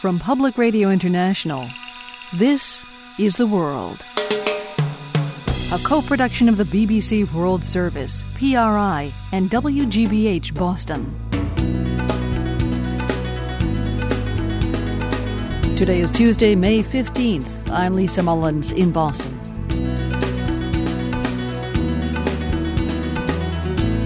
From Public Radio International, this is The World. A co production of the BBC World Service, PRI, and WGBH Boston. Today is Tuesday, May 15th. I'm Lisa Mullins in Boston.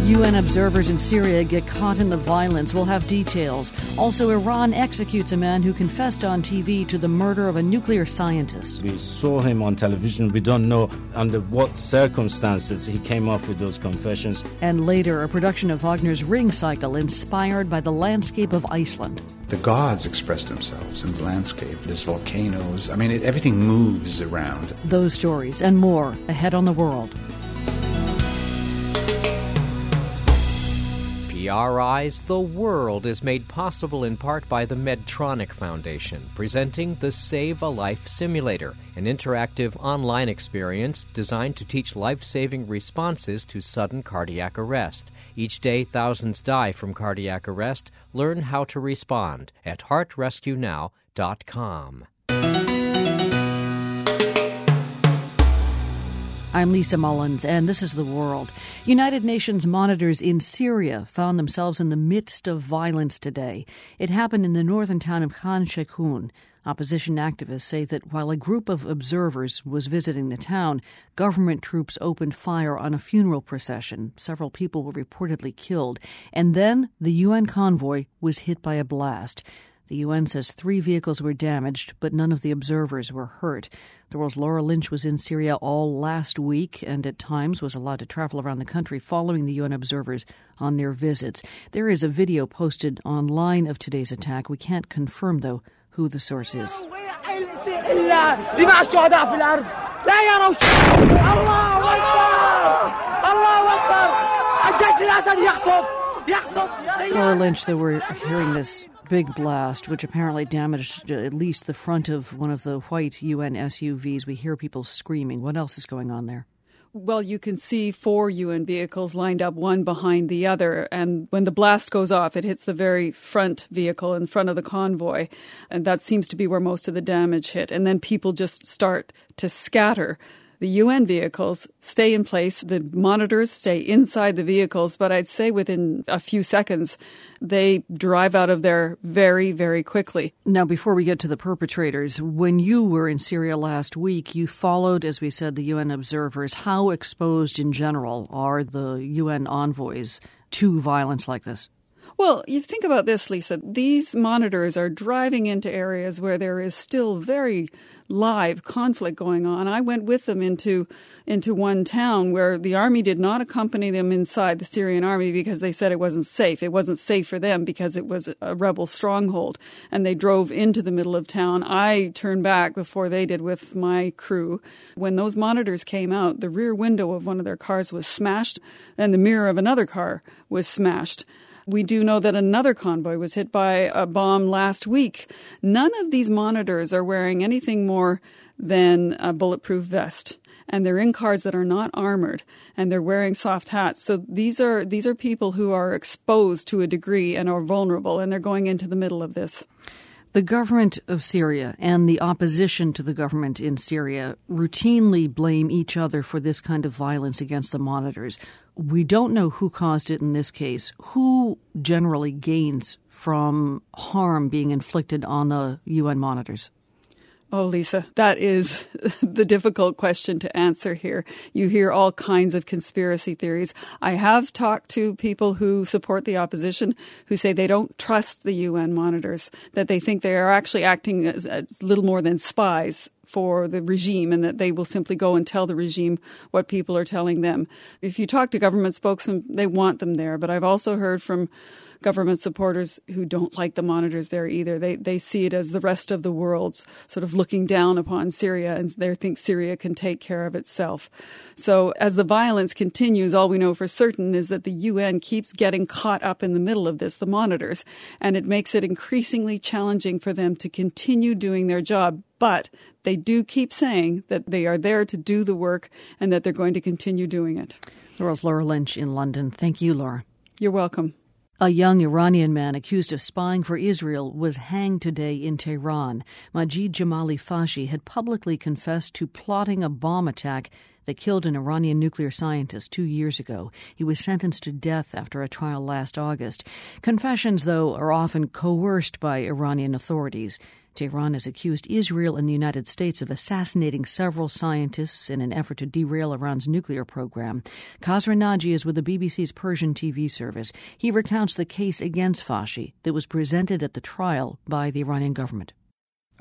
UN observers in Syria get caught in the violence. We'll have details. Also, Iran executes a man who confessed on TV to the murder of a nuclear scientist. We saw him on television. We don't know under what circumstances he came up with those confessions. And later, a production of Wagner's Ring Cycle inspired by the landscape of Iceland. The gods express themselves in the landscape. There's volcanoes. I mean, it, everything moves around. Those stories and more ahead on the world. PRI's The World is made possible in part by the Medtronic Foundation, presenting the Save a Life Simulator, an interactive online experience designed to teach life saving responses to sudden cardiac arrest. Each day, thousands die from cardiac arrest. Learn how to respond at heartrescuenow.com. I'm Lisa Mullins, and this is The World. United Nations monitors in Syria found themselves in the midst of violence today. It happened in the northern town of Khan Sheikhoun. Opposition activists say that while a group of observers was visiting the town, government troops opened fire on a funeral procession. Several people were reportedly killed, and then the UN convoy was hit by a blast. The UN says three vehicles were damaged, but none of the observers were hurt. The world's Laura Lynch was in Syria all last week and at times was allowed to travel around the country following the UN observers on their visits. There is a video posted online of today's attack. We can't confirm, though, who the source is. Laura Lynch, so we're hearing this big blast, which apparently damaged uh, at least the front of one of the white UN SUVs. We hear people screaming. What else is going on there? Well, you can see four UN vehicles lined up one behind the other. And when the blast goes off, it hits the very front vehicle in front of the convoy. And that seems to be where most of the damage hit. And then people just start to scatter the UN vehicles stay in place, the monitors stay inside the vehicles, but I'd say within a few seconds, they drive out of there very, very quickly. Now, before we get to the perpetrators, when you were in Syria last week, you followed, as we said, the UN observers. How exposed in general are the UN envoys to violence like this? Well, you think about this, Lisa. These monitors are driving into areas where there is still very live conflict going on. I went with them into into one town where the army did not accompany them inside the Syrian army because they said it wasn't safe. It wasn't safe for them because it was a rebel stronghold and they drove into the middle of town. I turned back before they did with my crew. When those monitors came out, the rear window of one of their cars was smashed and the mirror of another car was smashed. We do know that another convoy was hit by a bomb last week. None of these monitors are wearing anything more than a bulletproof vest and they're in cars that are not armored and they're wearing soft hats. So these are these are people who are exposed to a degree and are vulnerable and they're going into the middle of this. The government of Syria and the opposition to the government in Syria routinely blame each other for this kind of violence against the monitors. We don't know who caused it in this case. Who generally gains from harm being inflicted on the UN monitors? Oh, Lisa, that is the difficult question to answer here. You hear all kinds of conspiracy theories. I have talked to people who support the opposition who say they don't trust the UN monitors, that they think they are actually acting as, as little more than spies for the regime and that they will simply go and tell the regime what people are telling them. If you talk to government spokesmen, they want them there. But I've also heard from government supporters who don't like the monitors there either. They they see it as the rest of the world's sort of looking down upon Syria, and they think Syria can take care of itself. So as the violence continues, all we know for certain is that the UN keeps getting caught up in the middle of this, the monitors, and it makes it increasingly challenging for them to continue doing their job. But they do keep saying that they are there to do the work and that they're going to continue doing it. The world's Laura Lynch in London. Thank you, Laura. You're welcome. A young Iranian man accused of spying for Israel was hanged today in Tehran. Majid Jamali Fashi had publicly confessed to plotting a bomb attack that killed an Iranian nuclear scientist two years ago. He was sentenced to death after a trial last August. Confessions, though, are often coerced by Iranian authorities. Tehran has accused Israel and the United States of assassinating several scientists in an effort to derail Iran's nuclear program. Kasra Naji is with the BBC's Persian TV service. He recounts the case against Fashi that was presented at the trial by the Iranian government.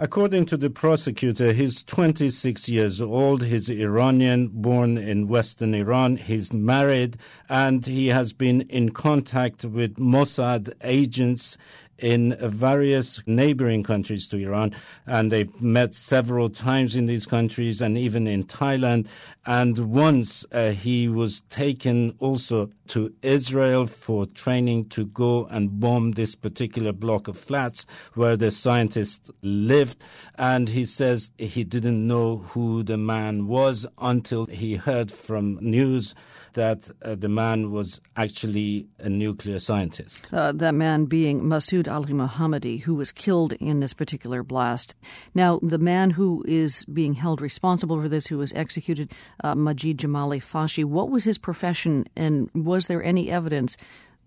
According to the prosecutor, he's 26 years old. He's Iranian, born in Western Iran. He's married, and he has been in contact with Mossad agents in various neighboring countries to Iran, and they've met several times in these countries and even in Thailand. And once uh, he was taken also to Israel for training to go and bomb this particular block of flats where the scientists lived. And he says he didn't know who the man was until he heard from news that uh, the man was actually a nuclear scientist. Uh, that man being Masoud Ali Mohammadi, who was killed in this particular blast. Now, the man who is being held responsible for this, who was executed, uh, Majid Jamali Fashi, what was his profession and was there any evidence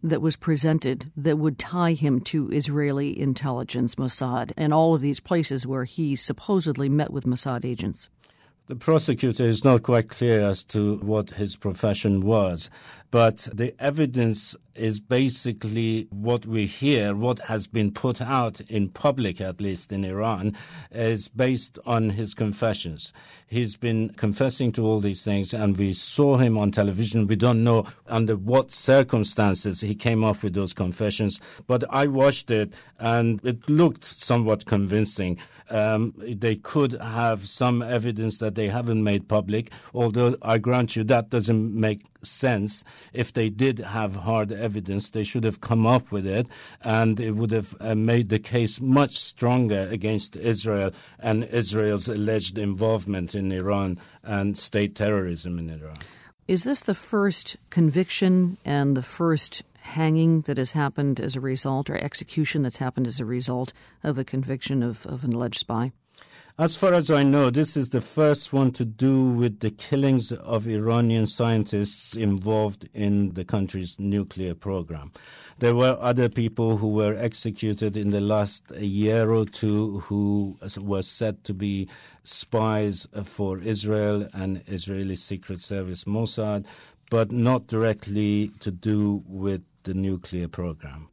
that was presented that would tie him to Israeli intelligence, Mossad, and all of these places where he supposedly met with Mossad agents? The prosecutor is not quite clear as to what his profession was, but the evidence is basically what we hear, what has been put out in public, at least in Iran, is based on his confessions. He's been confessing to all these things, and we saw him on television. We don't know under what circumstances he came up with those confessions, but I watched it, and it looked somewhat convincing. Um, they could have some evidence that they haven't made public, although I grant you that doesn't make sense. If they did have hard evidence, they should have come up with it, and it would have uh, made the case much stronger against Israel and Israel's alleged involvement in Iran and state terrorism in Iran. Is this the first conviction and the first hanging that has happened as a result, or execution that's happened as a result of a conviction of, of an alleged spy? As far as I know, this is the first one to do with the killings of Iranian scientists involved in the country's nuclear program. There were other people who were executed in the last year or two who were said to be spies for Israel and Israeli Secret Service Mossad, but not directly to do with the nuclear program.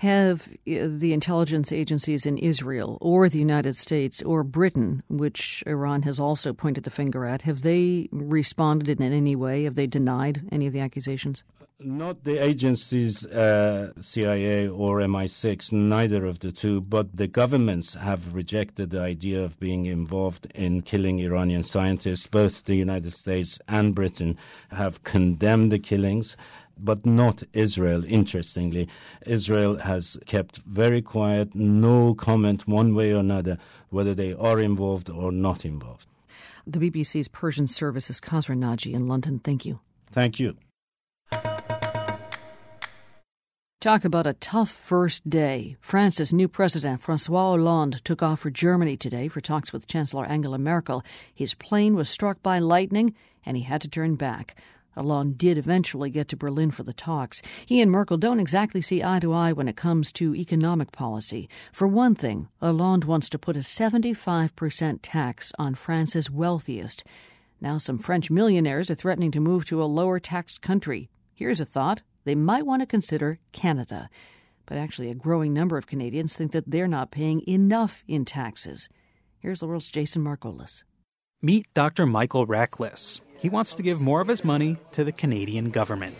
Have uh, the intelligence agencies in Israel or the United States or Britain, which Iran has also pointed the finger at, have they responded in any way? Have they denied any of the accusations? Not the agencies, uh, CIA or MI6, neither of the two, but the governments have rejected the idea of being involved in killing Iranian scientists. Both the United States and Britain have condemned the killings but not Israel, interestingly. Israel has kept very quiet, no comment one way or another whether they are involved or not involved. The BBC's Persian service is Kasra Naji in London. Thank you. Thank you. Talk about a tough first day. France's new president, Francois Hollande, took off for Germany today for talks with Chancellor Angela Merkel. His plane was struck by lightning and he had to turn back. Hollande did eventually get to Berlin for the talks. He and Merkel don't exactly see eye to eye when it comes to economic policy. For one thing, Hollande wants to put a 75% tax on France's wealthiest. Now, some French millionaires are threatening to move to a lower tax country. Here's a thought they might want to consider Canada. But actually, a growing number of Canadians think that they're not paying enough in taxes. Here's the world's Jason Margolis. Meet Dr. Michael Rachlis. He wants to give more of his money to the Canadian government.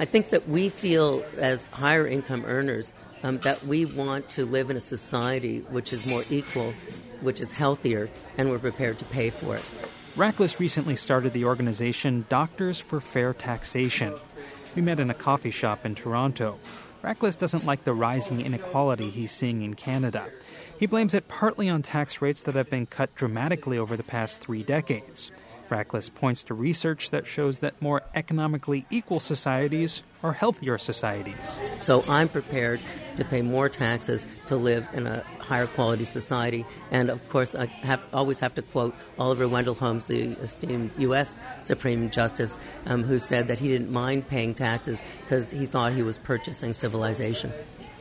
I think that we feel, as higher income earners, um, that we want to live in a society which is more equal, which is healthier, and we're prepared to pay for it. Rachlis recently started the organization Doctors for Fair Taxation. We met in a coffee shop in Toronto. Rachlis doesn't like the rising inequality he's seeing in Canada. He blames it partly on tax rates that have been cut dramatically over the past three decades. Rachlis points to research that shows that more economically equal societies are healthier societies. So I'm prepared to pay more taxes to live in a higher quality society. And of course, I have, always have to quote Oliver Wendell Holmes, the esteemed U.S. Supreme Justice, um, who said that he didn't mind paying taxes because he thought he was purchasing civilization.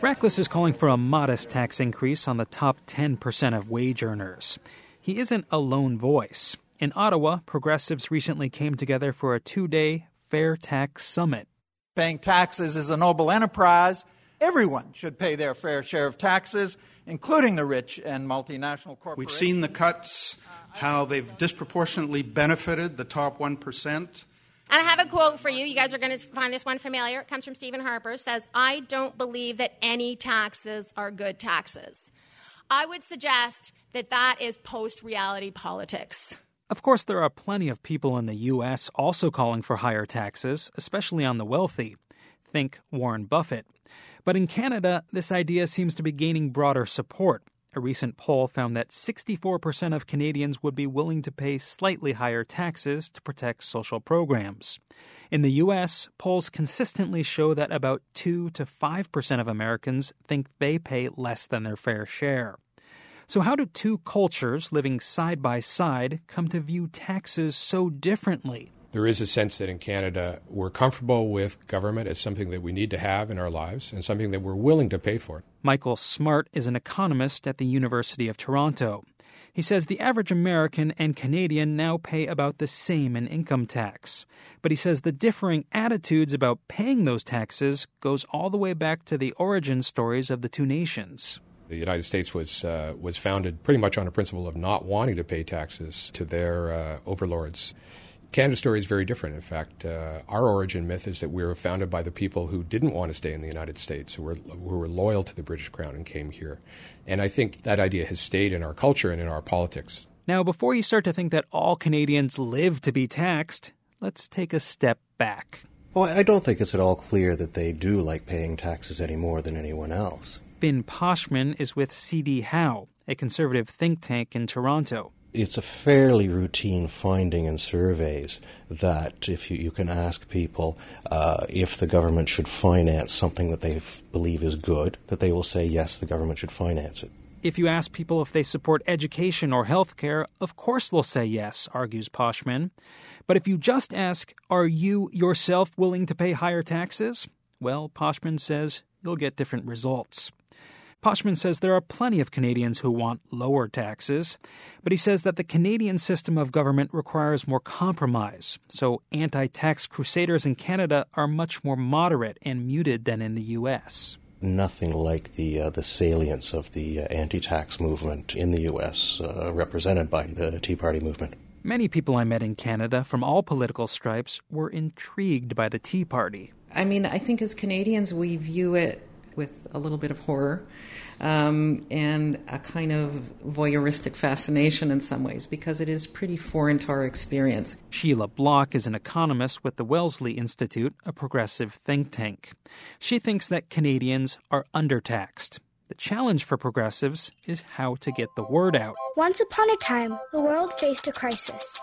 Rachlis is calling for a modest tax increase on the top 10% of wage earners. He isn't a lone voice. In Ottawa, progressives recently came together for a two day fair tax summit. Paying taxes is a noble enterprise. Everyone should pay their fair share of taxes, including the rich and multinational corporations. We've seen the cuts, how they've disproportionately benefited the top 1%. And I have a quote for you. You guys are going to find this one familiar. It comes from Stephen Harper. It says, I don't believe that any taxes are good taxes. I would suggest that that is post reality politics. Of course, there are plenty of people in the U.S. also calling for higher taxes, especially on the wealthy. Think Warren Buffett. But in Canada, this idea seems to be gaining broader support. A recent poll found that 64% of Canadians would be willing to pay slightly higher taxes to protect social programs. In the U.S., polls consistently show that about 2 to 5% of Americans think they pay less than their fair share. So, how do two cultures living side by side come to view taxes so differently? There is a sense that in Canada we're comfortable with government as something that we need to have in our lives and something that we're willing to pay for. Michael Smart is an economist at the University of Toronto. He says the average American and Canadian now pay about the same in income tax. But he says the differing attitudes about paying those taxes goes all the way back to the origin stories of the two nations. The United States was uh, was founded pretty much on a principle of not wanting to pay taxes to their uh, overlords. Canada's story is very different. In fact, uh, our origin myth is that we were founded by the people who didn't want to stay in the United States, who were, who were loyal to the British Crown and came here. And I think that idea has stayed in our culture and in our politics. Now, before you start to think that all Canadians live to be taxed, let's take a step back. Well, I don't think it's at all clear that they do like paying taxes any more than anyone else. Finn Poschmann is with CD Howe, a conservative think tank in Toronto it's a fairly routine finding in surveys that if you, you can ask people uh, if the government should finance something that they f- believe is good, that they will say yes, the government should finance it. If you ask people if they support education or health care, of course they'll say yes, argues Poschmann. But if you just ask, are you yourself willing to pay higher taxes? Well, Poschmann says you'll get different results. Poschmann says there are plenty of Canadians who want lower taxes, but he says that the Canadian system of government requires more compromise. So anti tax crusaders in Canada are much more moderate and muted than in the U.S. Nothing like the uh, the salience of the uh, anti-tax movement in the U.S., uh, represented by the Tea Party movement. Many people I met in Canada from all political stripes were intrigued by the Tea Party. I mean, I think as Canadians, we view it with a little bit of horror um, and a kind of voyeuristic fascination in some ways because it is pretty foreign to our experience. Sheila Block is an economist with the Wellesley Institute, a progressive think tank. She thinks that Canadians are undertaxed. The challenge for progressives is how to get the word out. Once upon a time, the world faced a crisis.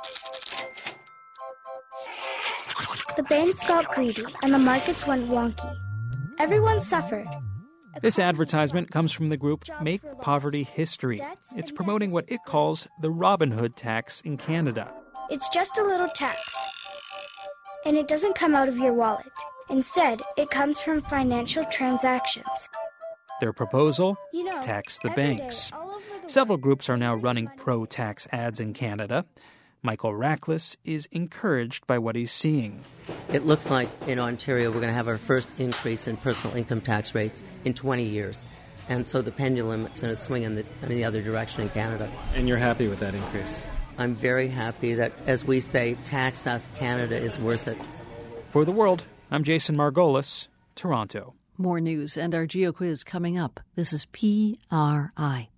The banks got greedy and the markets went wonky. Everyone suffered. This advertisement comes from the group Make Poverty History. It's promoting what it calls the Robin Hood tax in Canada. It's just a little tax, and it doesn't come out of your wallet. Instead, it comes from financial transactions. Their proposal? Tax the banks. Several groups are now running pro tax ads in Canada. Michael Rachlis is encouraged by what he's seeing. It looks like in Ontario we're going to have our first increase in personal income tax rates in 20 years. And so the pendulum is going to swing in the, in the other direction in Canada. And you're happy with that increase? I'm very happy that, as we say, tax us Canada is worth it. For the world, I'm Jason Margolis, Toronto. More news and our Geo Quiz coming up. This is PRI.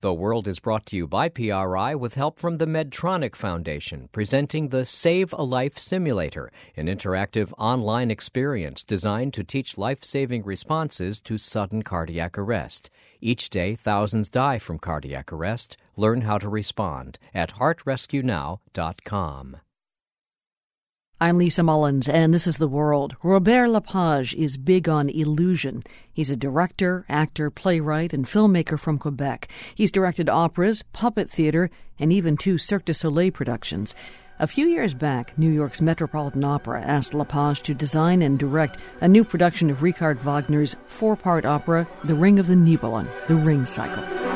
The World is brought to you by PRI with help from the Medtronic Foundation, presenting the Save a Life Simulator, an interactive online experience designed to teach life saving responses to sudden cardiac arrest. Each day, thousands die from cardiac arrest. Learn how to respond at heartrescuenow.com. I'm Lisa Mullins, and this is The World. Robert Lepage is big on illusion. He's a director, actor, playwright, and filmmaker from Quebec. He's directed operas, puppet theater, and even two Cirque du Soleil productions. A few years back, New York's Metropolitan Opera asked Lepage to design and direct a new production of Richard Wagner's four part opera, The Ring of the Nibelung, The Ring Cycle.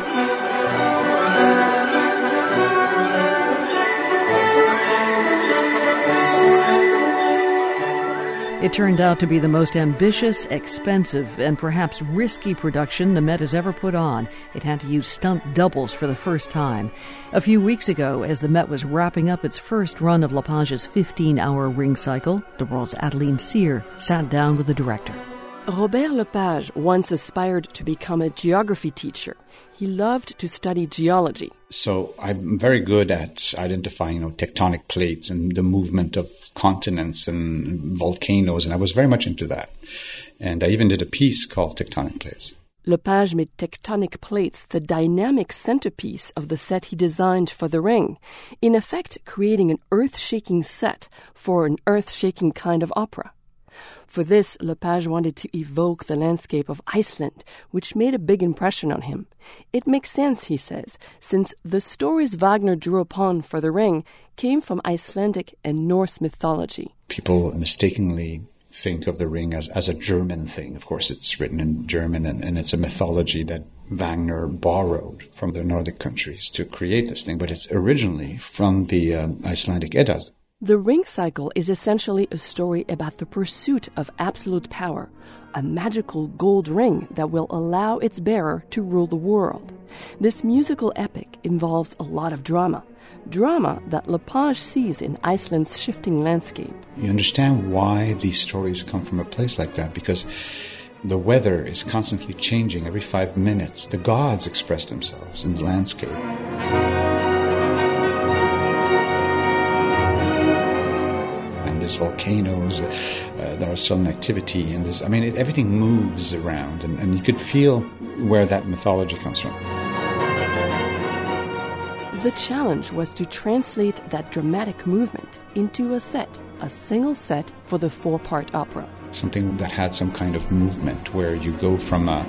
It turned out to be the most ambitious, expensive, and perhaps risky production the Met has ever put on. It had to use stunt doubles for the first time. A few weeks ago, as the Met was wrapping up its first run of Lepage's 15 hour ring cycle, the world's Adeline Sire sat down with the director. Robert Lepage once aspired to become a geography teacher. He loved to study geology. So I'm very good at identifying, you know, tectonic plates and the movement of continents and volcanoes, and I was very much into that. And I even did a piece called Tectonic Plates. Lepage made tectonic plates the dynamic centerpiece of the set he designed for the ring, in effect creating an earth-shaking set for an earth-shaking kind of opera. For this, Lepage wanted to evoke the landscape of Iceland, which made a big impression on him. It makes sense, he says, since the stories Wagner drew upon for the ring came from Icelandic and Norse mythology. People mistakenly think of the ring as, as a German thing. Of course, it's written in German and, and it's a mythology that Wagner borrowed from the Nordic countries to create this thing, but it's originally from the uh, Icelandic Eddas. The ring cycle is essentially a story about the pursuit of absolute power, a magical gold ring that will allow its bearer to rule the world. This musical epic involves a lot of drama, drama that Lepage sees in Iceland's shifting landscape. You understand why these stories come from a place like that because the weather is constantly changing every five minutes. The gods express themselves in the landscape. There's volcanoes uh, that are still in activity, and there's, I mean, it, everything moves around, and, and you could feel where that mythology comes from. The challenge was to translate that dramatic movement into a set, a single set for the four part opera. Something that had some kind of movement where you go from a,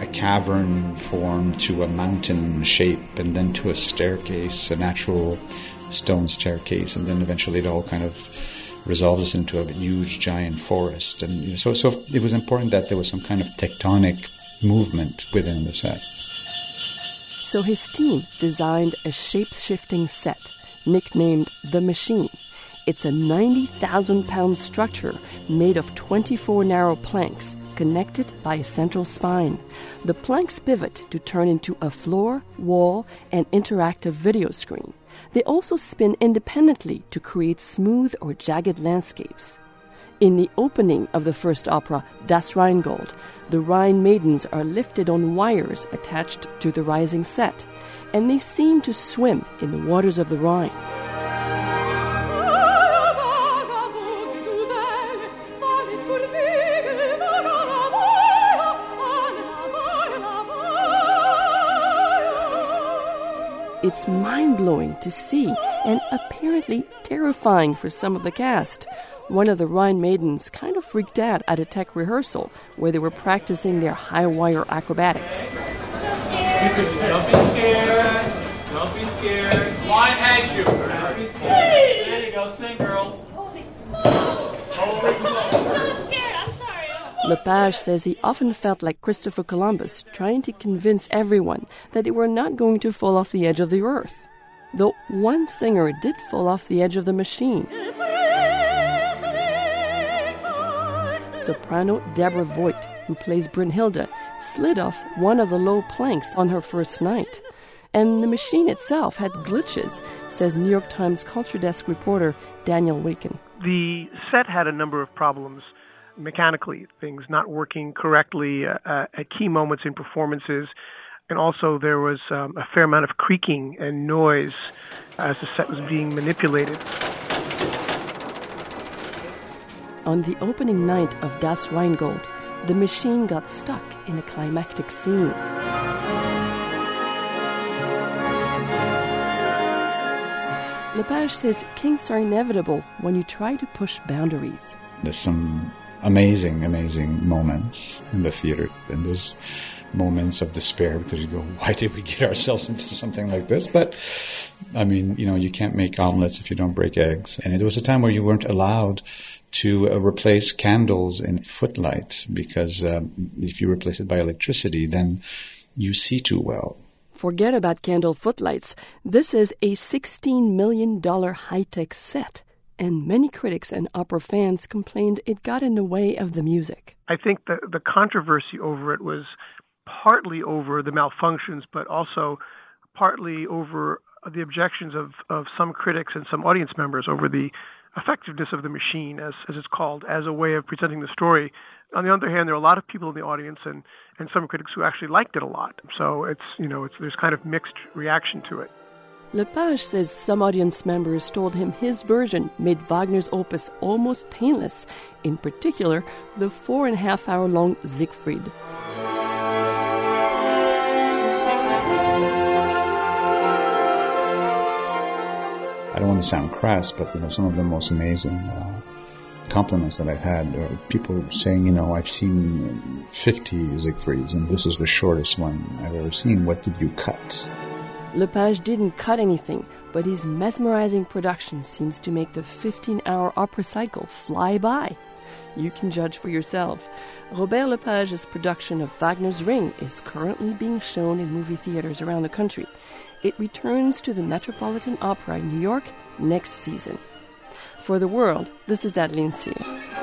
a cavern form to a mountain shape and then to a staircase, a natural stone staircase, and then eventually it all kind of resolves us into a huge giant forest. And you know, so, so it was important that there was some kind of tectonic movement within the set. So his team designed a shape shifting set nicknamed The Machine. It's a 90,000 pound structure made of 24 narrow planks connected by a central spine. The planks pivot to turn into a floor, wall, and interactive video screen. They also spin independently to create smooth or jagged landscapes. In the opening of the first opera, Das Rheingold, the Rhine maidens are lifted on wires attached to the rising set, and they seem to swim in the waters of the Rhine. It's mind blowing to see and apparently terrifying for some of the cast. One of the Rhine maidens kind of freaked out at a tech rehearsal where they were practicing their high wire acrobatics. Don't be scared. Don't be scared. Why has you? Don't be scared. There you go. Sing, girls. Holy smokes. Holy smokes. Lepage says he often felt like Christopher Columbus trying to convince everyone that they were not going to fall off the edge of the earth. Though one singer did fall off the edge of the machine. Soprano Deborah Voigt, who plays Brünnhilde, slid off one of the low planks on her first night. And the machine itself had glitches, says New York Times Culture Desk reporter Daniel Wakin. The set had a number of problems mechanically, things not working correctly uh, uh, at key moments in performances. And also, there was um, a fair amount of creaking and noise as the set was being manipulated. On the opening night of Das Rheingold, the machine got stuck in a climactic scene. Lepage says kinks are inevitable when you try to push boundaries. There's some amazing, amazing moments in the theater, and there's moments of despair because you go, why did we get ourselves into something like this? But I mean, you know, you can't make omelets if you don't break eggs. And it was a time where you weren't allowed to uh, replace candles in footlight because um, if you replace it by electricity, then you see too well. Forget about candle footlights. This is a $16 million high tech set, and many critics and opera fans complained it got in the way of the music. I think the, the controversy over it was partly over the malfunctions, but also partly over the objections of, of some critics and some audience members over the effectiveness of the machine, as, as it's called, as a way of presenting the story. On the other hand, there are a lot of people in the audience and, and some critics who actually liked it a lot. So it's, you know, it's, there's kind of mixed reaction to it. Lepage says some audience members told him his version made Wagner's opus almost painless, in particular, the four and a half hour long Siegfried. I don't want to sound crass, but you know, some of the most amazing uh, compliments that I've had are people saying, you know, I've seen 50 Siegfrieds and this is the shortest one I've ever seen. What did you cut? Lepage didn't cut anything, but his mesmerizing production seems to make the 15 hour opera cycle fly by. You can judge for yourself. Robert Lepage's production of Wagner's Ring is currently being shown in movie theaters around the country. It returns to the Metropolitan Opera in New York next season. For the world, this is Adeline Sire.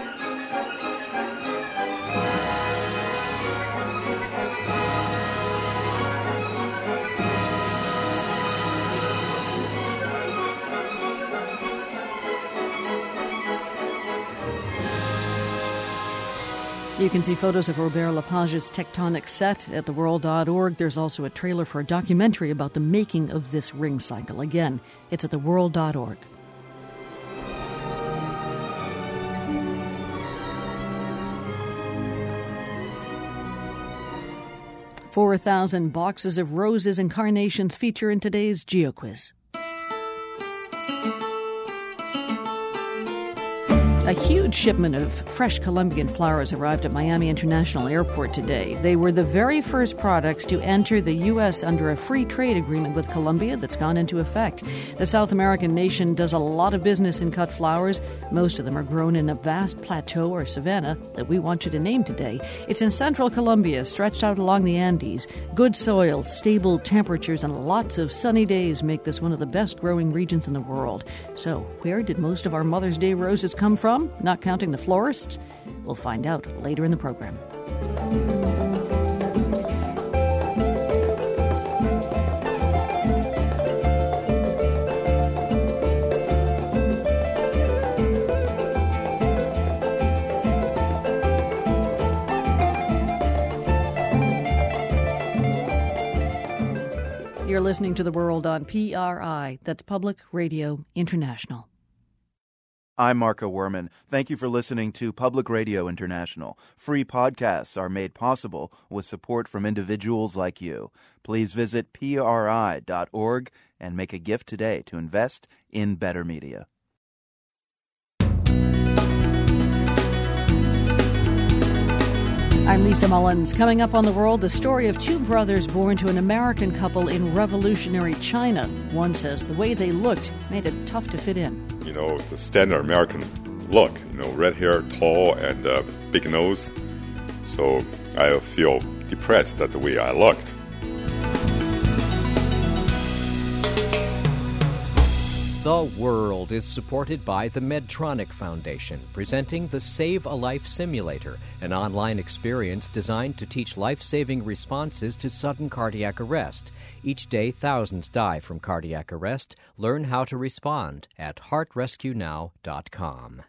You can see photos of Robert Lepage's tectonic set at theworld.org. There's also a trailer for a documentary about the making of this ring cycle. Again, it's at theworld.org. Four thousand boxes of roses and carnations feature in today's GeoQuiz. A huge shipment of fresh Colombian flowers arrived at Miami International Airport today. They were the very first products to enter the U.S. under a free trade agreement with Colombia that's gone into effect. The South American nation does a lot of business in cut flowers. Most of them are grown in a vast plateau or savanna that we want you to name today. It's in central Colombia, stretched out along the Andes. Good soil, stable temperatures, and lots of sunny days make this one of the best growing regions in the world. So, where did most of our Mother's Day roses come not counting the florists? We'll find out later in the program. You're listening to The World on PRI. That's Public Radio International. I'm Marco Werman. Thank you for listening to Public Radio International. Free podcasts are made possible with support from individuals like you. Please visit PRI.org and make a gift today to invest in better media. I'm Lisa Mullins. Coming up on The World, the story of two brothers born to an American couple in revolutionary China. One says the way they looked made it tough to fit in. You know, the standard American look, you know, red hair, tall, and uh, big nose. So I feel depressed at the way I looked. The World is supported by the Medtronic Foundation, presenting the Save a Life Simulator, an online experience designed to teach life saving responses to sudden cardiac arrest. Each day, thousands die from cardiac arrest. Learn how to respond at heartrescuenow.com.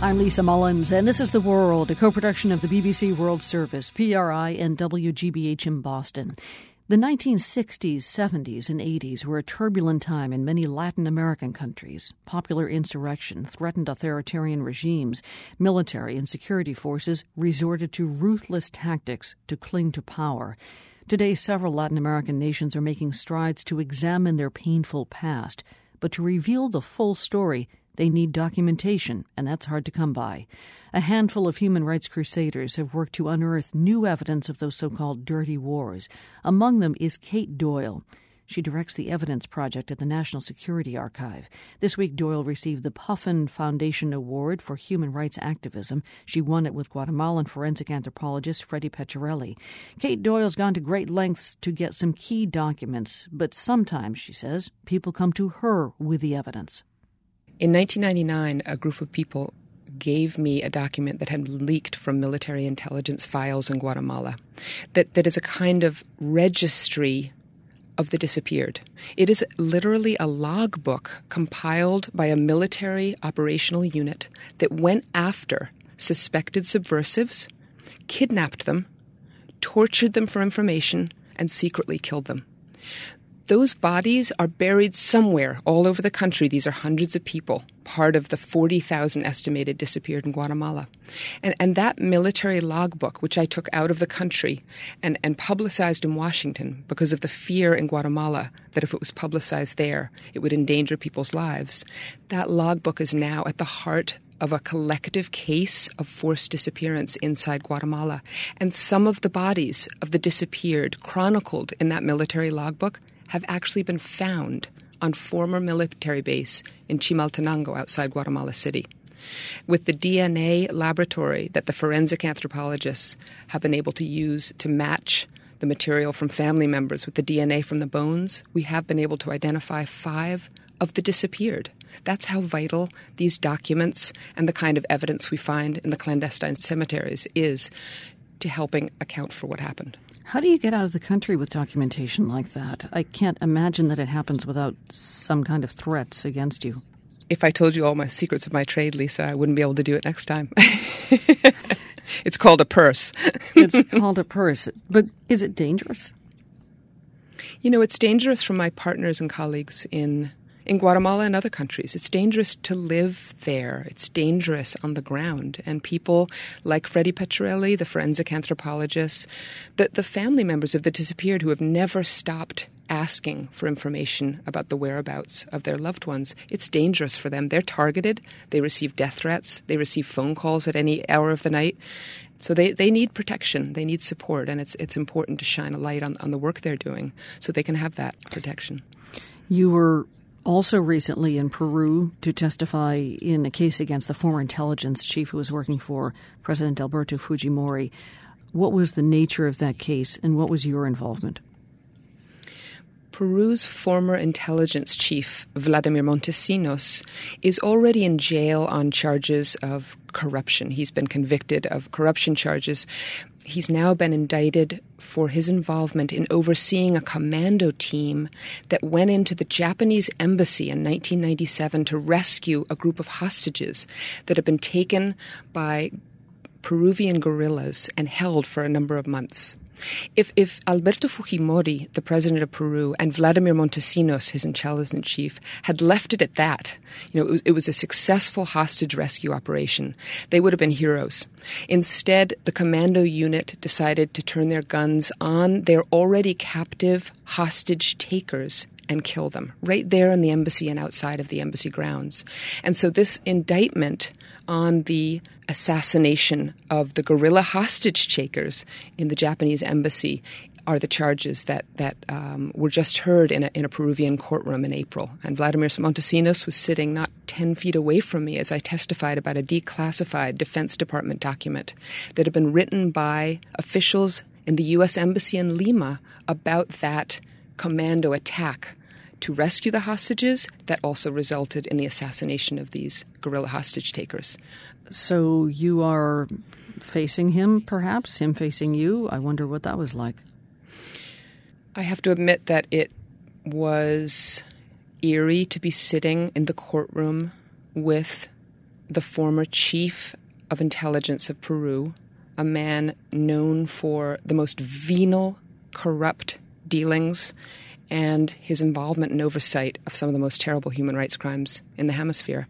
I'm Lisa Mullins, and this is The World, a co production of the BBC World Service, PRI, and WGBH in Boston. The 1960s, 70s, and 80s were a turbulent time in many Latin American countries. Popular insurrection threatened authoritarian regimes. Military and security forces resorted to ruthless tactics to cling to power. Today, several Latin American nations are making strides to examine their painful past. But to reveal the full story, they need documentation, and that's hard to come by. A handful of human rights crusaders have worked to unearth new evidence of those so called dirty wars. Among them is Kate Doyle. She directs the Evidence Project at the National Security Archive. This week, Doyle received the Puffin Foundation Award for Human Rights Activism. She won it with Guatemalan forensic anthropologist Fredy Peccerelli. Kate Doyle's gone to great lengths to get some key documents, but sometimes, she says, people come to her with the evidence. In 1999, a group of people gave me a document that had leaked from military intelligence files in Guatemala that, that is a kind of registry of the disappeared. It is literally a logbook compiled by a military operational unit that went after suspected subversives, kidnapped them, tortured them for information, and secretly killed them. Those bodies are buried somewhere all over the country. These are hundreds of people, part of the 40,000 estimated disappeared in Guatemala. And, and that military logbook, which I took out of the country and, and publicized in Washington because of the fear in Guatemala that if it was publicized there, it would endanger people's lives, that logbook is now at the heart of a collective case of forced disappearance inside Guatemala. And some of the bodies of the disappeared chronicled in that military logbook have actually been found on former military base in Chimaltenango outside Guatemala City. With the DNA laboratory that the forensic anthropologists have been able to use to match the material from family members with the DNA from the bones, we have been able to identify five of the disappeared. That's how vital these documents and the kind of evidence we find in the clandestine cemeteries is to helping account for what happened. How do you get out of the country with documentation like that? I can't imagine that it happens without some kind of threats against you. If I told you all my secrets of my trade, Lisa, I wouldn't be able to do it next time. it's called a purse. it's called a purse. But is it dangerous? You know, it's dangerous for my partners and colleagues in in Guatemala and other countries. It's dangerous to live there. It's dangerous on the ground. And people like Fredy Peccerelli, the forensic anthropologist, the, the family members of the disappeared who have never stopped asking for information about the whereabouts of their loved ones. It's dangerous for them. They're targeted. They receive death threats. They receive phone calls at any hour of the night. So they, they need protection. They need support. And it's, it's important to shine a light on, on the work they're doing so they can have that protection. You were also recently in Peru to testify in a case against the former intelligence chief who was working for President Alberto Fujimori. What was the nature of that case and what was your involvement? Peru's former intelligence chief, Vladimir Montesinos, is already in jail on charges of corruption. He's been convicted of corruption charges, He's now been indicted for his involvement in overseeing a commando team that went into the Japanese embassy in 1997 to rescue a group of hostages that had been taken by Peruvian guerrillas and held for a number of months. If, if Alberto Fujimori, the president of Peru, and Vladimir Montesinos, his intelligence chief, had left it at that, you know, it was, it was a successful hostage rescue operation, they would have been heroes. Instead, the commando unit decided to turn their guns on their already captive hostage takers and kill them right there in the embassy and outside of the embassy grounds. And so this indictment on the assassination of the guerrilla hostage takers in the Japanese embassy are the charges that that um, were just heard in a, in a Peruvian courtroom in April. And Vladimir Montesinos was sitting not 10 feet away from me as I testified about a declassified Defense Department document that had been written by officials in the U.S. Embassy in Lima about that commando attack to rescue the hostages that also resulted in the assassination of these guerrilla hostage takers. So you are facing him, perhaps, him facing you. I wonder what that was like. I have to admit that it was eerie to be sitting in the courtroom with the former chief of intelligence of Peru, a man known for the most venal, corrupt dealings and his involvement and oversight of some of the most terrible human rights crimes in the hemisphere.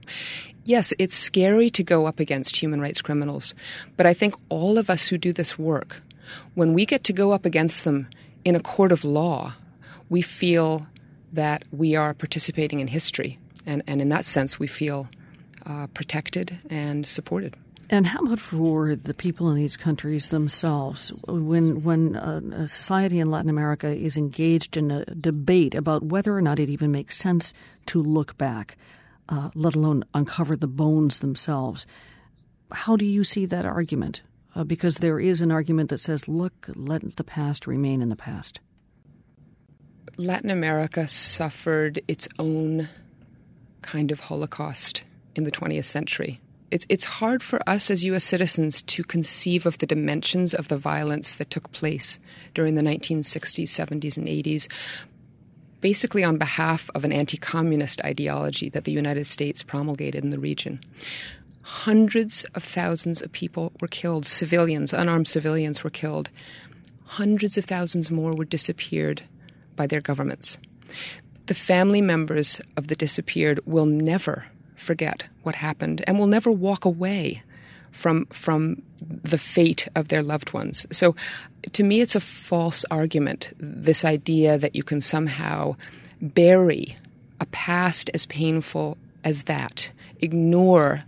Yes, it's scary to go up against human rights criminals, but I think all of us who do this work, when we get to go up against them in a court of law, we feel that we are participating in history. And, and in that sense, we feel uh, protected and supported. And how about for the people in these countries themselves? When when a, society in Latin America is engaged in a debate about whether or not it even makes sense to look back, uh, let alone uncover the bones themselves, how do you see that argument? Uh, because there is an argument that says, "Look, let the past remain in the past." Latin America suffered its own kind of Holocaust in the 20th century it's it's hard for us as U.S. citizens to conceive of the dimensions of the violence that took place during the 1960s, 70s, and 80s. Basically, on behalf of an anti communist ideology that the United States promulgated in the region. Hundreds of thousands of people were killed, civilians, unarmed civilians were killed. Hundreds of thousands more were disappeared by their governments. The family members of the disappeared will never forget what happened and will never walk away from from the fate of their loved ones. So to me it's a false argument this idea that you can somehow bury a past as painful as that, ignore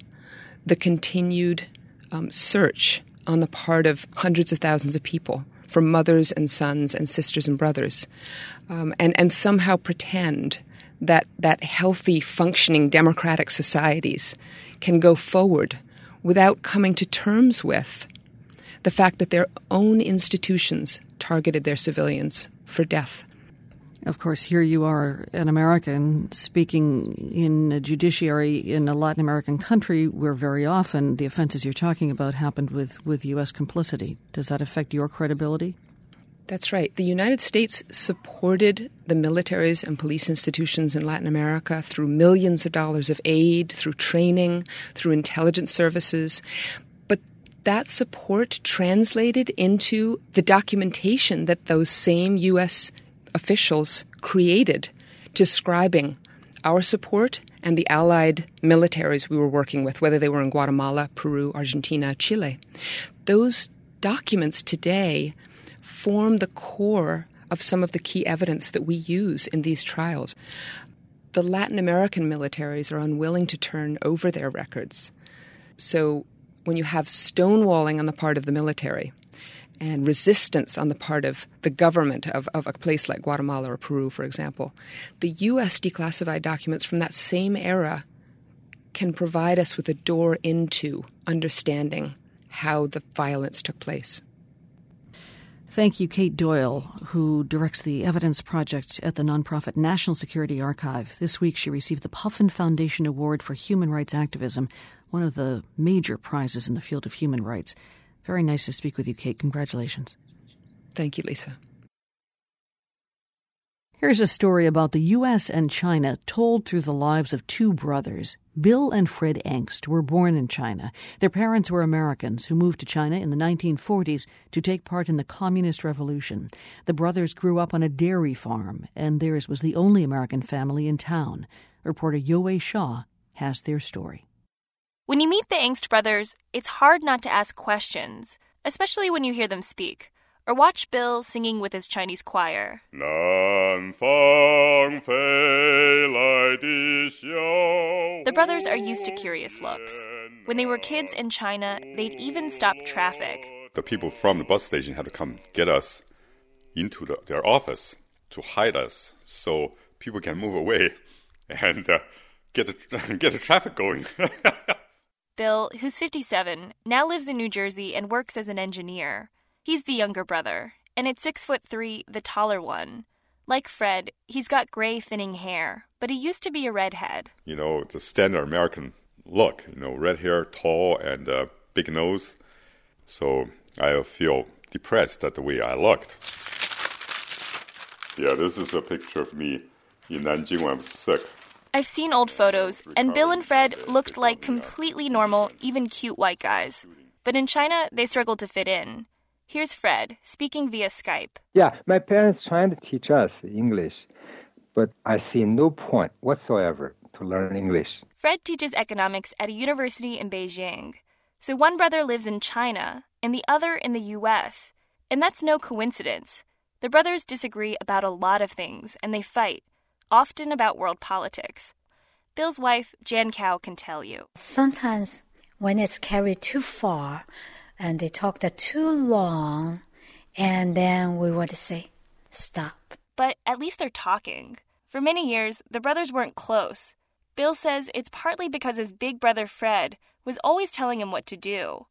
the continued um, search on the part of hundreds of thousands of people for mothers and sons and sisters and brothers, um, and and somehow pretend that that healthy, functioning democratic societies can go forward without coming to terms with the fact that their own institutions targeted their civilians for death. Of course, here you are, an American, speaking in a judiciary in a Latin American country where very often the offenses you're talking about happened with, with U.S. complicity. Does that affect your credibility? That's right. The United States supported the militaries and police institutions in Latin America through millions of dollars of aid, through training, through intelligence services. But that support translated into the documentation that those same U.S. officials created, describing our support and the allied militaries we were working with, whether they were in Guatemala, Peru, Argentina, Chile. Those documents today form the core of some of the key evidence that we use in these trials. The Latin American militaries are unwilling to turn over their records. So when you have stonewalling on the part of the military and resistance on the part of the government of, of a place like Guatemala or Peru, for example, the U.S. declassified documents from that same era can provide us with a door into understanding how the violence took place. Thank you, Kate Doyle, who directs the Evidence Project at the nonprofit National Security Archive. This week, she received the Puffin Foundation Award for Human Rights Activism, one of the major prizes in the field of human rights. Very nice to speak with you, Kate. Congratulations. Thank you, Lisa. Here's a story about the U.S. and China told through the lives of two brothers. Bill and Fred Engst were born in China. Their parents were Americans who moved to China in the 1940s to take part in the Communist Revolution. The brothers grew up on a dairy farm, and theirs was the only American family in town. Reporter Yowei Shaw has their story. When you meet the Engst brothers, it's hard not to ask questions, especially when you hear them speak or watch Bill singing with his Chinese choir. The brothers are used to curious looks. When they were kids in China, they'd even stop traffic. The people from the bus station had to come get us into the, their office to hide us so people can move away and uh, get, the, get the traffic going. Bill, who's 57, now lives in New Jersey and works as an engineer. He's the younger brother, and at six foot three, the taller one. Like Fred, he's got gray, thinning hair, but he used to be a redhead. You know, the standard American look, you know, red hair, tall, and uh, big nose. So I feel depressed at the way I looked. Yeah, this is a picture of me in Nanjing when I was sick. I've seen old photos, and Bill and Fred looked like completely normal, even cute white guys. But in China, they struggled to fit in. Here's Fred speaking via Skype. Yeah, my parents trying to teach us English, but I see no point whatsoever to learn English. Fred teaches economics at a university in Beijing. So one brother lives in China and the other in the US. And that's no coincidence. The brothers disagree about a lot of things and they fight often about world politics. Bill's wife, Jan Cow, can tell you. Sometimes when it's carried too far and they talk too long, and then we want to say, stop. But at least they're talking. For many years, the brothers weren't close. Bill says it's partly because his big brother Fred was always telling him what to do.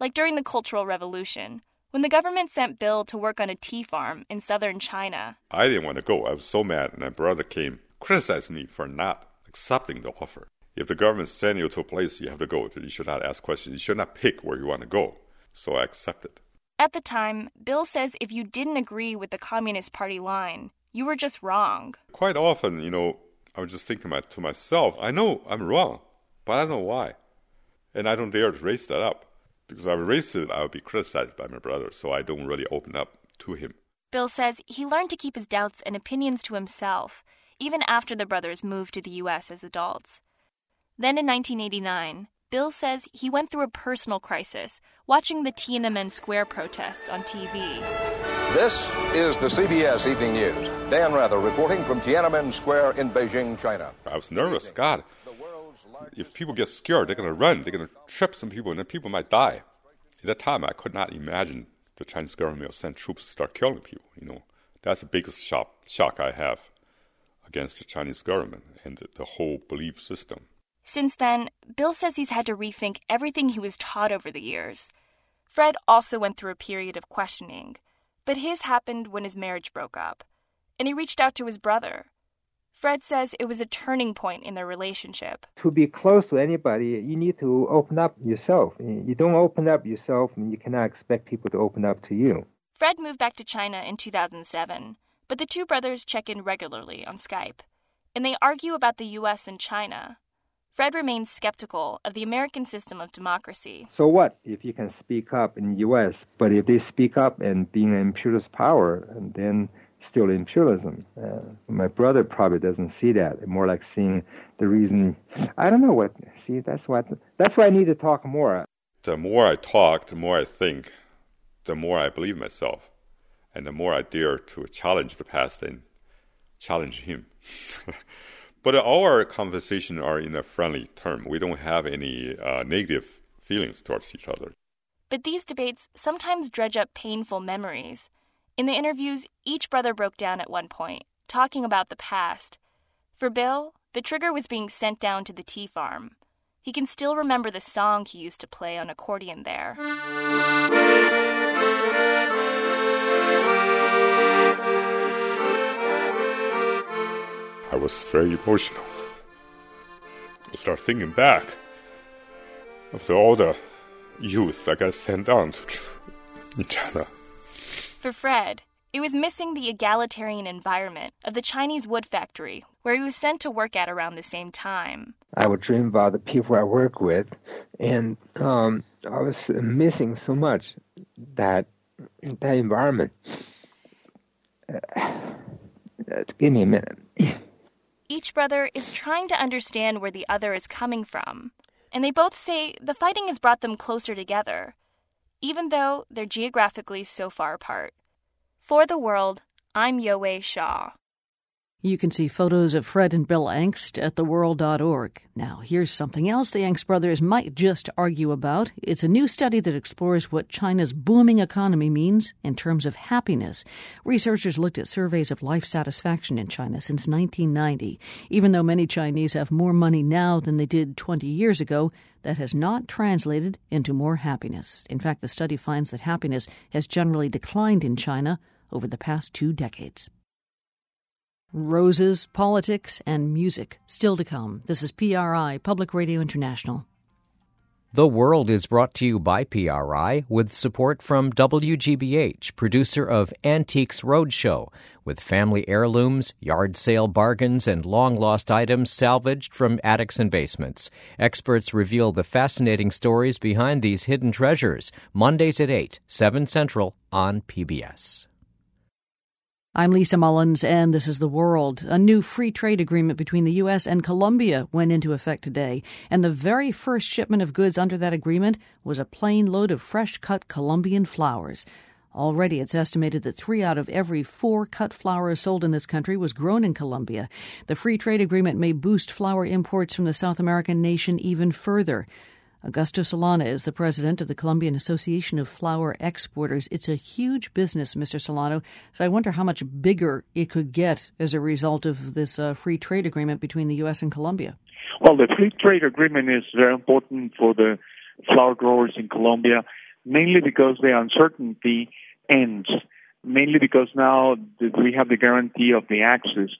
Like during the Cultural Revolution, when the government sent Bill to work on a tea farm in southern China. I didn't want to go. I was so mad, and my brother came, criticized me for not accepting the offer. If the government sends you to a place you have to go to, you should not ask questions. You should not pick where you want to go. So I accepted. At the time, Bill says if you didn't agree with the Communist Party line, you were just wrong. Quite often, you know, I was just thinking to myself, I know I'm wrong, but I don't know why. And I don't dare to raise that up because if I raise it, I would be criticized by my brother, so I don't really open up to him. Bill says he learned to keep his doubts and opinions to himself, even after the brothers moved to the U.S. as adults. Then in 1989, Bill says he went through a personal crisis watching the Tiananmen Square protests on TV. This is the CBS Evening News. Dan Rather reporting from Tiananmen Square in Beijing, China. I was nervous. God, if people get scared, they're going to run. They're going to trip some people, and then people might die. At that time, I could not imagine the Chinese government will send troops to start killing people. You know, that's the biggest shock, shock I have against the Chinese government and the, the whole belief system. Since then, Bill says he's had to rethink everything he was taught over the years. Fred also went through a period of questioning, but his happened when his marriage broke up, and he reached out to his brother. Fred says it was a turning point in their relationship. To be close to anybody, you need to open up yourself. You don't open up yourself, and you cannot expect people to open up to you. Fred moved back to China in 2007, but the two brothers check in regularly on Skype, and they argue about the U.S. and China. Fred remains skeptical of the American system of democracy. So what if you can speak up in the U.S., but if they speak up and being an imperialist power, and then still imperialism. Uh, my brother probably doesn't see that. More like seeing the reason. I don't know what. See, that's what. That's why I need to talk more. The more I talk, the more I think, the more I believe myself, and the more I dare to challenge the past and challenge him. but all our conversations are in a friendly term. We don't have any uh, negative feelings towards each other. But these debates sometimes dredge up painful memories in the interviews, each brother broke down at one point, talking about the past. For Bill, the trigger was being sent down to the tea farm. He can still remember the song he used to play on accordion there. I was very emotional. I start thinking back of the, all the youth that got sent down to in China. For Fred, it was missing the egalitarian environment of the Chinese wood factory where he was sent to work at around the same time. I would dream about the people I work with, and um, I was missing so much that that environment. Uh, give me a minute. Each brother is trying to understand where the other is coming from, and they both say the fighting has brought them closer together even though they're geographically so far apart. For the World, I'm Yowei Shaw. You can see photos of Fred and Bill Engst at theworld.org. Now, here's something else the Engst brothers might just argue about. It's a new study that explores what China's booming economy means in terms of happiness. Researchers looked at surveys of life satisfaction in China since 1990. Even though many Chinese have more money now than they did 20 years ago, that has not translated into more happiness. In fact, the study finds that happiness has generally declined in China over the past two decades. Roses, politics, and music still to come. This is PRI, Public Radio International. The World is brought to you by PRI with support from WGBH, producer of Antiques Roadshow, with family heirlooms, yard sale bargains, and long lost items salvaged from attics and basements. Experts reveal the fascinating stories behind these hidden treasures. Mondays at 8, 7 Central on PBS. I'm Lisa Mullins, and this is The World. A new free trade agreement between the U.S. and Colombia went into effect today, and the very first shipment of goods under that agreement was a plane load of fresh cut Colombian flowers. Already, it's estimated that three out of every four cut flowers sold in this country was grown in Colombia. The free trade agreement may boost flower imports from the South American nation even further. Augusto Solano is the president of the Colombian Association of Flower Exporters. It's a huge business, Mr. Solano. So I wonder how much bigger it could get as a result of this uh, free trade agreement between the U.S. and Colombia. Well, the free trade agreement is very important for the flower growers in Colombia, mainly because the uncertainty ends, mainly because now we have the guarantee of the access.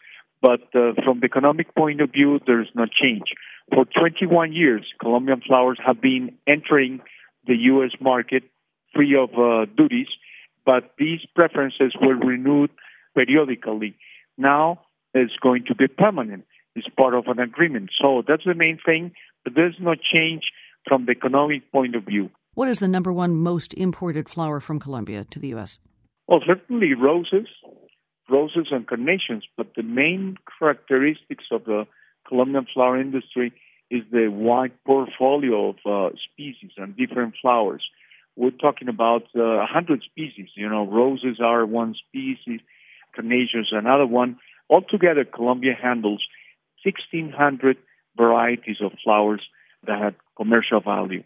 But uh, from the economic point of view, there's no change. For 21 years, Colombian flowers have been entering the U.S. market free of uh, duties, but these preferences were renewed periodically. Now it's going to be permanent. It's part of an agreement. So that's the main thing, but there's no change from the economic point of view. What is the number one most imported flower from Colombia to the U.S.? Well, certainly roses, roses and carnations, but the main characteristics of the Colombian flower industry is the wide portfolio of uh, species and different flowers. We're talking about uh, 100 species. You know, roses are one species, carnations another one. Altogether, Colombia handles 1,600 varieties of flowers that have commercial value.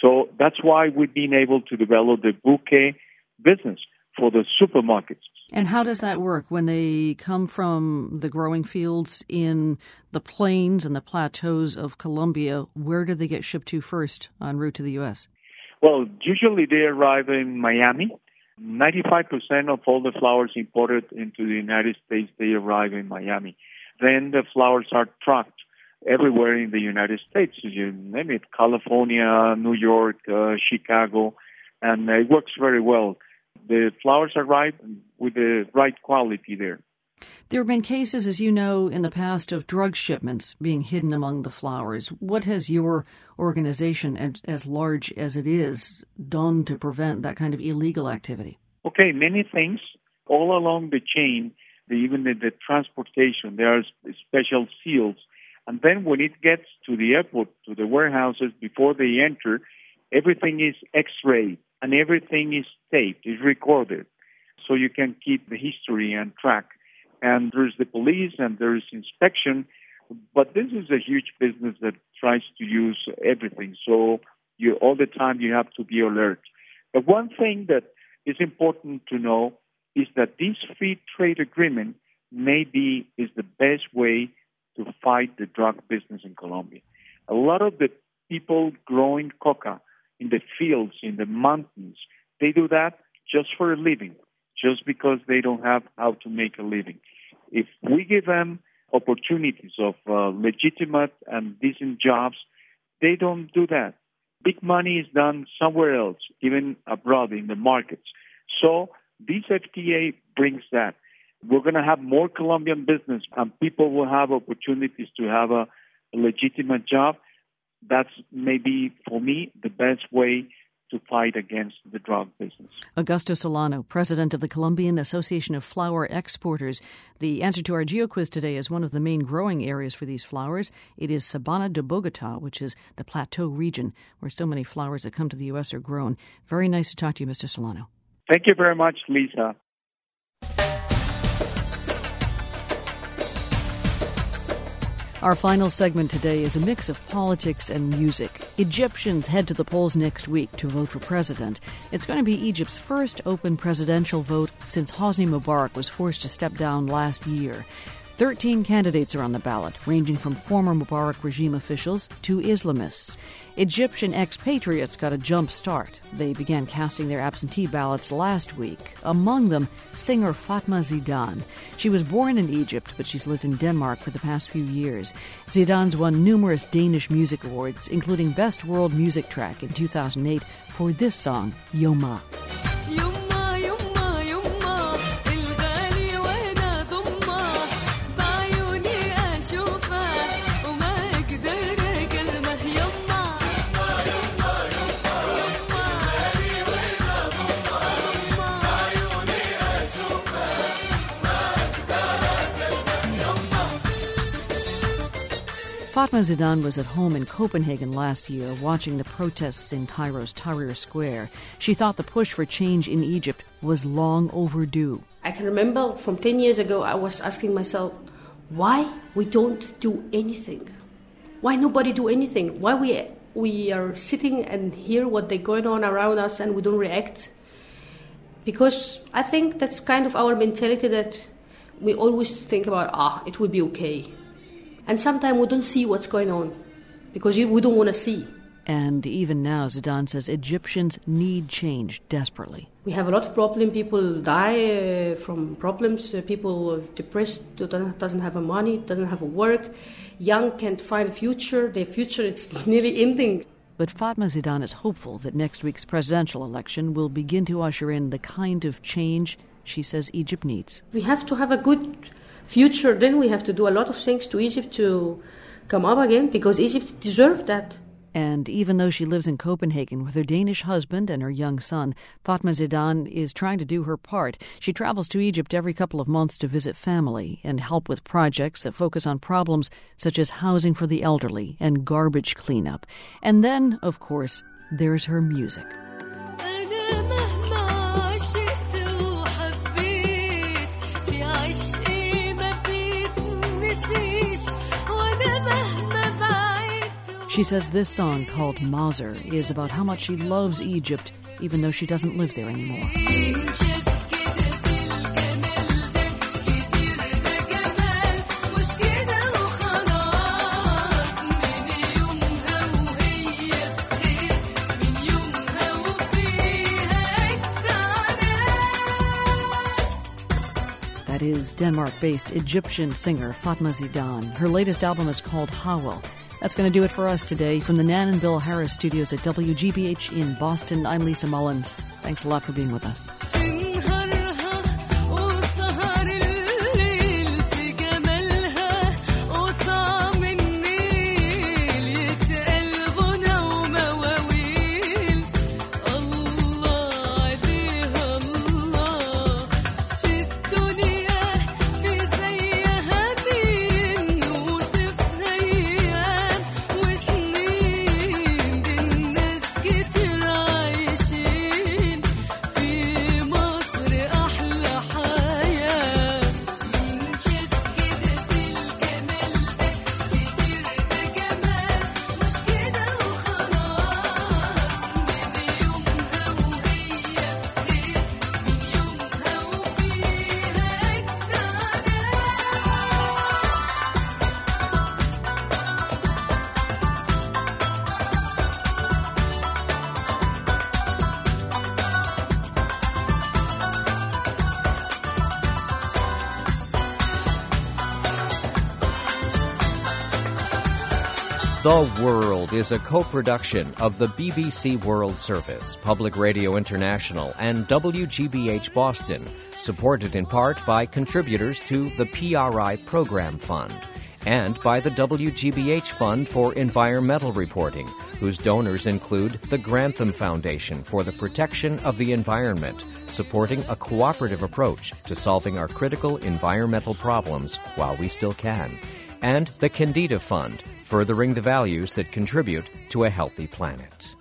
So that's why we've been able to develop the bouquet business for the supermarkets. And how does that work when they come from the growing fields in the plains and the plateaus of Colombia? Where do they get shipped to first en route to the U.S.? Well, usually they arrive in Miami. 95% of all the flowers imported into the United States, they arrive in Miami. Then the flowers are trucked everywhere in the United States. You name it, California, New York, uh, Chicago, and it works very well the flowers arrive with the right quality there. There have been cases, as you know, in the past of drug shipments being hidden among the flowers. What has your organization, as, as large as it is, done to prevent that kind of illegal activity? Okay, many things. All along the chain, the, even the, the transportation, there are special seals. And then when it gets to the airport, to the warehouses, before they enter, everything is x-rayed and everything is taped, is recorded, so you can keep the history and track. And there's the police and there's inspection, but this is a huge business that tries to use everything. So you all the time you have to be alert. But one thing that is important to know is that this free trade agreement maybe is the best way to fight the drug business in Colombia. A lot of the people growing coca in the fields, in the mountains. They do that just for a living, just because they don't have how to make a living. If we give them opportunities of uh, legitimate and decent jobs, they don't do that. Big money is done somewhere else, even abroad in the markets. So this FTA brings that. We're going to have more Colombian business, and people will have opportunities to have a, a legitimate job that's maybe for me the best way to fight against the drug business. Augusto Solano, president of the Colombian Association of Flower Exporters. The answer to our geo quiz today is one of the main growing areas for these flowers. It is Sabana de Bogota, which is the plateau region where so many flowers that come to the U.S. are grown. Very nice to talk to you, Mr. Solano. Thank you very much, Lisa. Our final segment today is a mix of politics and music. Egyptians head to the polls next week to vote for president. It's going to be Egypt's first open presidential vote since Hosni Mubarak was forced to step down last year. Thirteen candidates are on the ballot, ranging from former Mubarak regime officials to Islamists. Egyptian expatriates got a jump start. They began casting their absentee ballots last week. Among them, singer Fatma Zidan. She was born in Egypt, but she's lived in Denmark for the past few years. Zidan's won numerous Danish music awards, including Best World Music Track in 2008 for this song, Yoma. Fatma Zidan was at home in Copenhagen last year watching the protests in Cairo's Tahrir Square. She thought the push for change in Egypt was long overdue. I can remember from 10 years ago, I was asking myself, why we don't do anything? Why nobody do anything? Why we, we are sitting and hear what they're going on around us and we don't react? Because I think that's kind of our mentality that we always think about, ah, it will be okay and sometimes we don't see what's going on because we don't want to see. And even now, Zidan says Egyptians need change desperately. We have a lot of problems. People die uh, from problems. Uh, people depressed, doesn't, doesn't have a money, doesn't have a work. Young can't find a future. Their future it's nearly ending. But Fatma Zidan is hopeful that next week's presidential election will begin to usher in the kind of change she says Egypt needs. We have to have a good future, then we have to do a lot of things to Egypt to come up again because Egypt deserves that. And even though she lives in Copenhagen with her Danish husband and her young son, Fatma Zidan is trying to do her part. She travels to Egypt every couple of months to visit family and help with projects that focus on problems such as housing for the elderly and garbage cleanup. And then, of course, there's her music. She says this song called Mazer is about how much she loves Egypt, even though she doesn't live there anymore. That is Denmark based Egyptian singer Fatma Zidan. Her latest album is called Howell. That's going to do it for us today. From the Nan and Bill Harris studios at WGBH in Boston, I'm Lisa Mullins. Thanks a lot for being with us. The World is a co production of the BBC World Service, Public Radio International, and WGBH Boston, supported in part by contributors to the PRI Program Fund and by the WGBH Fund for Environmental Reporting, whose donors include the Grantham Foundation for the Protection of the Environment, supporting a cooperative approach to solving our critical environmental problems while we still can, and the Kendeda Fund furthering the values that contribute to a healthy planet.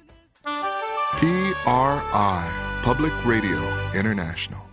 PRI, Public Radio International.